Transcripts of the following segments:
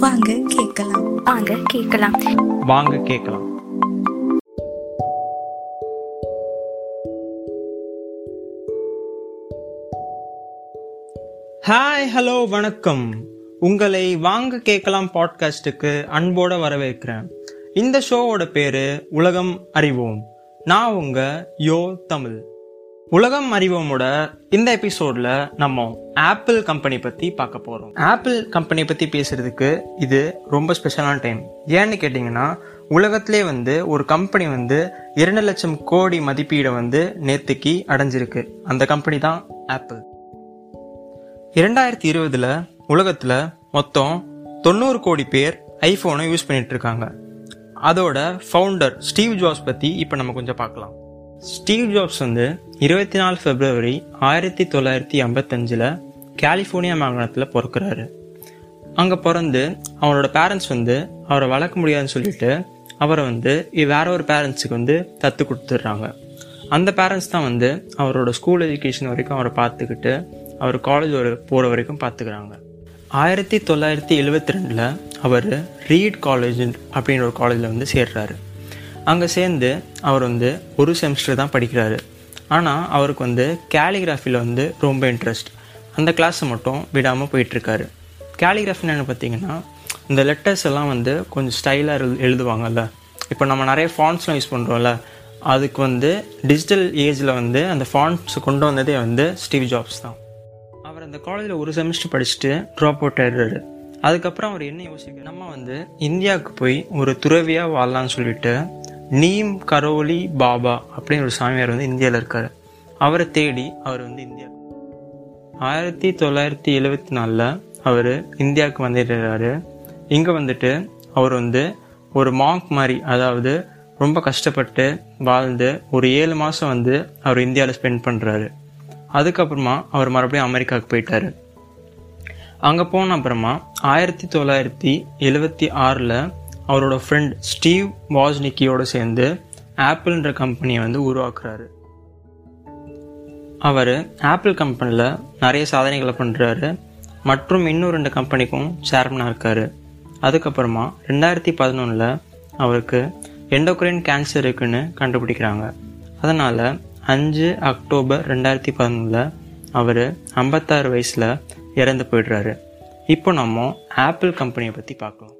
வாங்க கேட்கலாம். வாங்க கேட்கலாம். வாங்க கேட்கலாம். ஹாய் ஹலோ வணக்கம். உங்களை வாங்க கேட்கலாம் பாட்காஸ்டுக்கு அன்போட வரவேற்கிறேன். இந்த ஷோவோட பேரு உலகம் அறிவோம். நான் உங்க யோ தமிழ். உலகம் அறிவோமோட இந்த எபிசோட்ல நம்ம ஆப்பிள் கம்பெனி பத்தி பார்க்க போறோம். ஆப்பிள் கம்பெனி பத்தி பேசுறதுக்கு இது ரொம்ப ஸ்பெஷலான டைம் ஏன்னு கேட்டீங்கன்னா உலகத்திலே வந்து ஒரு கம்பெனி வந்து இரண்டு லட்சம் கோடி மதிப்பீடை வந்து நேர்த்திக்கு அடைஞ்சிருக்கு. அந்த கம்பெனி தான் ஆப்பிள் இரண்டாயிரத்தி இருபதுல உலகத்துல மொத்தம் தொண்ணூறு கோடி பேர் ஐபோனை யூஸ் பண்ணிட்டு இருக்காங்க. அதோட ஃபவுண்டர் ஸ்டீவ் ஜாப்ஸ் பத்தி இப்போ நம்ம கொஞ்சம் பார்க்கலாம். ஸ்டீவ் ஜாப்ஸ் வந்து இருபத்தி நாலு பிப்ரவரி ஆயிரத்தி தொள்ளாயிரத்தி ஐம்பத்தஞ்சில் கலிஃபோர்னியா மாகாணத்தில் பிறக்கிறாரு. அங்கே பிறந்து அவரோட பேரண்ட்ஸ் வந்து அவரை வளர்க்க முடியாதுன்னு சொல்லிட்டு அவரை வந்து வேற ஒரு பேரண்ட்ஸுக்கு வந்து தத்து கொடுத்துட்றாங்க. அந்த பேரண்ட்ஸ் தான் வந்து அவரோட ஸ்கூல் எஜுகேஷன் வரைக்கும் அவரை பார்த்துக்கிட்டு அவர் காலேஜ் போகிற வரைக்கும் பார்த்துக்கிறாங்க. ஆயிரத்தி தொள்ளாயிரத்தி எழுபத்தி ரெண்டில் அவர் ரீட் காலேஜ் அப்படின்ற ஒரு காலேஜில் வந்து சேர்றாரு. அங்கே சேர்ந்து அவர் வந்து ஒரு செமஸ்டர் தான் படிக்கிறாரு. ஆனால் அவருக்கு வந்து கேலிகிராஃபியில் வந்து ரொம்ப இன்ட்ரெஸ்ட் அந்த கிளாஸை மட்டும் விடாமல் போயிட்டுருக்காரு. கேலிகிராஃபின்னு என்ன பார்த்தீங்கன்னா இந்த லெட்டர்ஸ் எல்லாம் வந்து கொஞ்சம் ஸ்டைலாக எழுதுவாங்கல்ல. இப்போ நம்ம நிறைய ஃபாண்ட்ஸ்லாம் யூஸ் பண்ணுறோம்ல அதுக்கு வந்து டிஜிட்டல் ஏஜில் வந்து அந்த ஃபாண்ட்ஸ் கொண்டு வந்ததே வந்து ஸ்டீவ் ஜாப்ஸ் தான். அவர் அந்த காலேஜில் ஒரு செமஸ்டர் படிச்சுட்டு ட்ராப் அவுட் ஆயிடுறாரு. அதுக்கப்புறம் அவர் என்ன யோசிக்க நம்ம வந்து இந்தியாவுக்கு போய் ஒரு துறவியாக வாழலாம்னு சொல்லிட்டு நீம் கரோலி பாபா அப்படின்னு ஒரு சாமியார் வந்து இந்தியாவில் இருக்கார். அவரை தேடி அவர் வந்து இந்தியா ஆயிரத்தி தொள்ளாயிரத்தி எழுபத்தி நாலில் அவர் இந்தியாவுக்கு வந்துடுறாரு. இங்கே வந்துட்டு அவர் வந்து ஒரு மாங்க் மாதிரி அதாவது ரொம்ப கஷ்டப்பட்டு வாழ்ந்து ஒரு ஏழு மாதம் வந்து அவர் இந்தியாவில் ஸ்பெண்ட் பண்ணுறாரு அதுக்கப்புறமா அவர் மறுபடியும் அமெரிக்காவுக்கு போயிட்டார். அங்கே போன அப்புறமா ஆயிரத்தி தொள்ளாயிரத்தி எழுபத்தி ஆறில் அவரோட ஃப்ரெண்ட் ஸ்டீவ் வாஸ்னிக்கியோடு சேர்ந்து ஆப்பிள்ன்ற கம்பெனியை வந்து உருவாக்குறாரு. அவர் ஆப்பிள் கம்பெனியில் நிறைய சாதனைகளை பண்ணுறாரு மற்றும் இன்னும் ரெண்டு கம்பெனிக்கும் சேர்மனாக இருக்காரு. அதுக்கப்புறமா ரெண்டாயிரத்தி பதினொன்றில் அவருக்கு எண்டோக்ரைன் கேன்சர் இருக்குன்னு கண்டுபிடிக்கிறாங்க. அதனால் அஞ்சு அக்டோபர் ரெண்டாயிரத்தி பதினொன்றில் அவர் ஐம்பத்தாறு வயசில் இறந்து போயிடுறாரு. இப்போ நம்ம ஆப்பிள் கம்பெனியை பற்றி பார்க்கலாம்.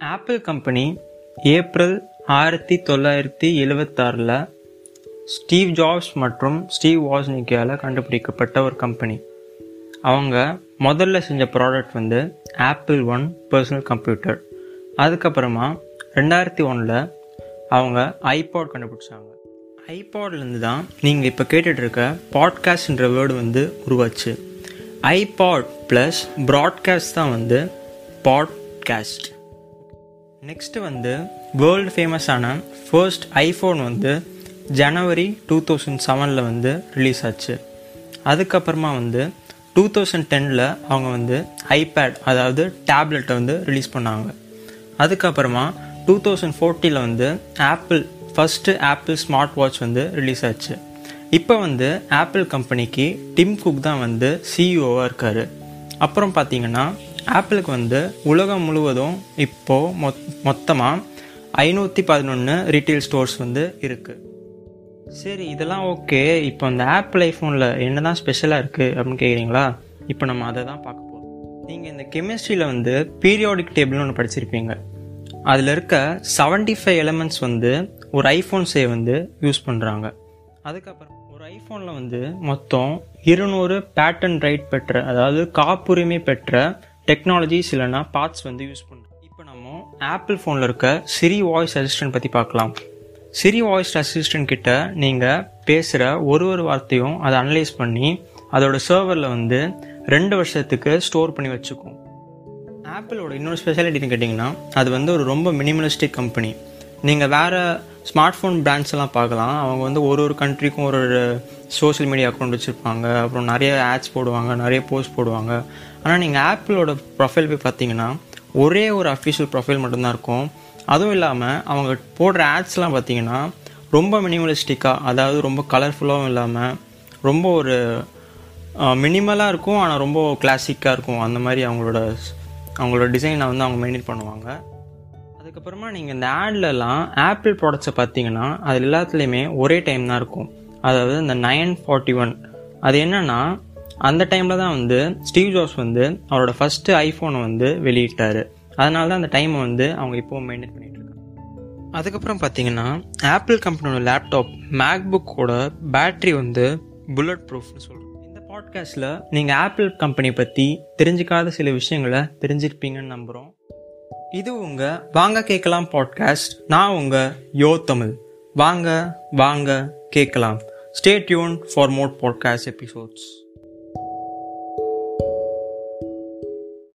ஆப்பிள் கம்பெனி ஏப்ரல் ஆயிரத்தி தொள்ளாயிரத்தி எழுபத்தாறில் ஸ்டீவ் ஜாப்ஸ் மற்றும் ஸ்டீவ் வாஸ்னிக்கியால் கண்டுபிடிக்கப்பட்ட ஒரு கம்பெனி அவங்க முதல்ல செஞ்ச ப்ராடக்ட் வந்து ஆப்பிள் ஒன் பர்சனல் கம்ப்யூட்டர் அதுக்கப்புறமா ரெண்டாயிரத்தி ஒன்றில் அவங்க ஐபாட் கண்டுபிடிச்சாங்க. ஐபாட்லேருந்து தான் நீங்கள் இப்போ கேட்டுட்ருக்க பாட்காஸ்ட்ன்ற வேர்டு வந்து உருவாச்சு. ஐபாட் ப்ளஸ் ப்ராட்காஸ்ட் தான் வந்து பாட்காஸ்ட் நெக்ஸ்ட்டு வந்து வேர்ல்டு ஃபேமஸான ஃபர்ஸ்ட் ஐஃபோன் வந்து ஜனவரி டூ தௌசண்ட் செவனில் வந்து ரிலீஸ் ஆச்சு. அதுக்கப்புறமா வந்து டூ தௌசண்ட் டெனில் அவங்க வந்து ஐபேட் அதாவது டேப்லெட்டை வந்து ரிலீஸ் பண்ணாங்க. அதுக்கப்புறமா டூ தௌசண்ட் ஃபோர்ட்டியில் வந்து Apple first Apple smart watch வந்து ரிலீஸ் ஆச்சு. இப்போ வந்து ஆப்பிள் கம்பெனிக்கு டிம் குக் தான் வந்து சிஇஓவாக இருக்கார். அப்புறம் பார்த்தீங்கன்னா ஆப்பிளுக்கு வந்து உலகம் முழுவதும் இப்போது மொத் மொத்தமாக ஐநூற்றி பதினொன்று ரீட்டைல் ஸ்டோர்ஸ் வந்து இருக்குது சரி இதெல்லாம் ஓகே இப்போ அந்த ஆப்பிள் ஐஃபோனில் என்ன தான் ஸ்பெஷலாக இருக்குது அப்படின்னு கேட்குறீங்களா இப்போ நம்ம அதை தான் பார்க்க போகிறோம் நீங்கள் இந்த கெமிஸ்ட்ரியில் வந்து பீரியாடிக் டேபிள்னு ஒன்று படிச்சிருப்பீங்க. அதில் இருக்க செவன்டி ஃபைவ் எலமெண்ட்ஸ் வந்து ஒரு ஐஃபோன்ஸே வந்து யூஸ் பண்ணுறாங்க அதுக்கப்புறம் ஒரு ஐஃபோனில் வந்து மொத்தம் இருநூறு பேட்டன் ரைட் பெற்ற அதாவது காப்புரிமை பெற்ற டெக்னாலஜிஸ் இல்லைன்னா பார்ட்ஸ் வந்து யூஸ் பண்ணுறோம் இப்போ நம்ம ஆப்பிள் ஃபோனில் இருக்க சிரி வாய்ஸ் அசிஸ்டன்ட் பற்றி பார்க்கலாம். சிரி வாய்ஸ் அசிஸ்டன்ட் கிட்ட நீங்கள் பேசுகிற ஒரு ஒரு வார்த்தையும் அதை அனலைஸ் பண்ணி அதோட சர்வரில் வந்து ரெண்டு வருஷத்துக்கு ஸ்டோர் பண்ணி வச்சுக்கும். ஆப்பிளோட இன்னொரு ஸ்பெஷாலிட்டின்னு கேட்டிங்கன்னா அது வந்து ஒரு ரொம்ப மினிமலிஸ்டிக் கம்பெனி நீங்கள் வேறு ஸ்மார்ட் ஃபோன் பிராண்ட்ஸ் எல்லாம் பார்க்கலாம். அவங்க வந்து ஒரு ஒரு கண்ட்ரிக்கும் ஒரு ஒரு சோஷியல் மீடியா அக்கௌண்ட் வச்சுருப்பாங்க. அப்புறம் நிறைய ஆட்ஸ் போடுவாங்க நிறைய போஸ்ட் போடுவாங்க. ஆனால் நீங்கள் ஆப்பிளோட ப்ரொஃபைல் போய் பார்த்தீங்கன்னா ஒரே ஒரு அஃபிஷியல் ப்ரொஃபைல் மட்டும்தான் இருக்கும். அதுவும் இல்லாமல் அவங்க போடுற ஆட்ஸ்லாம் பார்த்தீங்கன்னா ரொம்ப மினிமலிஸ்டிக்காக அதாவது ரொம்ப கலர்ஃபுல்லாகவும் இல்லாமல் ரொம்ப ஒரு மினிமலாக இருக்கும் ஆனால் ரொம்ப கிளாசிக்காக இருக்கும். அந்த மாதிரி அவங்களோட அவங்களோட டிசைனை வந்து அவங்க மெயின்டைன் பண்ணுவாங்க. அதுக்கப்புறமா நீங்கள் இந்த ஆட்லலாம் ஆப்பிள் ப்ராடக்ட்ஸை பார்த்தீங்கன்னா அது எல்லாத்துலேயுமே ஒரே டைம் தான் இருக்கும். அதாவது இந்த நைன் ஃபார்ட்டி ஒன் அது என்னன்னா அந்த டைமில் தான் வந்து ஸ்டீவ் ஜாப்ஸ் வந்து அவரோட ஃபஸ்ட்டு ஐஃபோனை வந்து வெளியிட்டார். அதனால தான் அந்த டைமை வந்து அவங்க இப்போவும் மெயின்டைன் பண்ணிட்டு இருக்காங்க. அதுக்கப்புறம் பார்த்தீங்கன்னா ஆப்பிள் கம்பெனியோட லேப்டாப் மேக்புக்கோட பேட்ரி வந்து புல்லட் ப்ரூஃப்னு சொல்கிறோம் இந்த பாட்காஸ்ட்டில் நீங்கள் ஆப்பிள் கம்பெனி பற்றி தெரிஞ்சுக்காத சில விஷயங்களை தெரிஞ்சிருப்பீங்கன்னு நம்புகிறோம் இது உங்கள் வாங்க கேட்கலாம் பாட்காஸ்ட் நான் உங்கள் யோ தமிழ். வாங்க வாங்க கேட்கலாம். Stay tune for more podcast episodes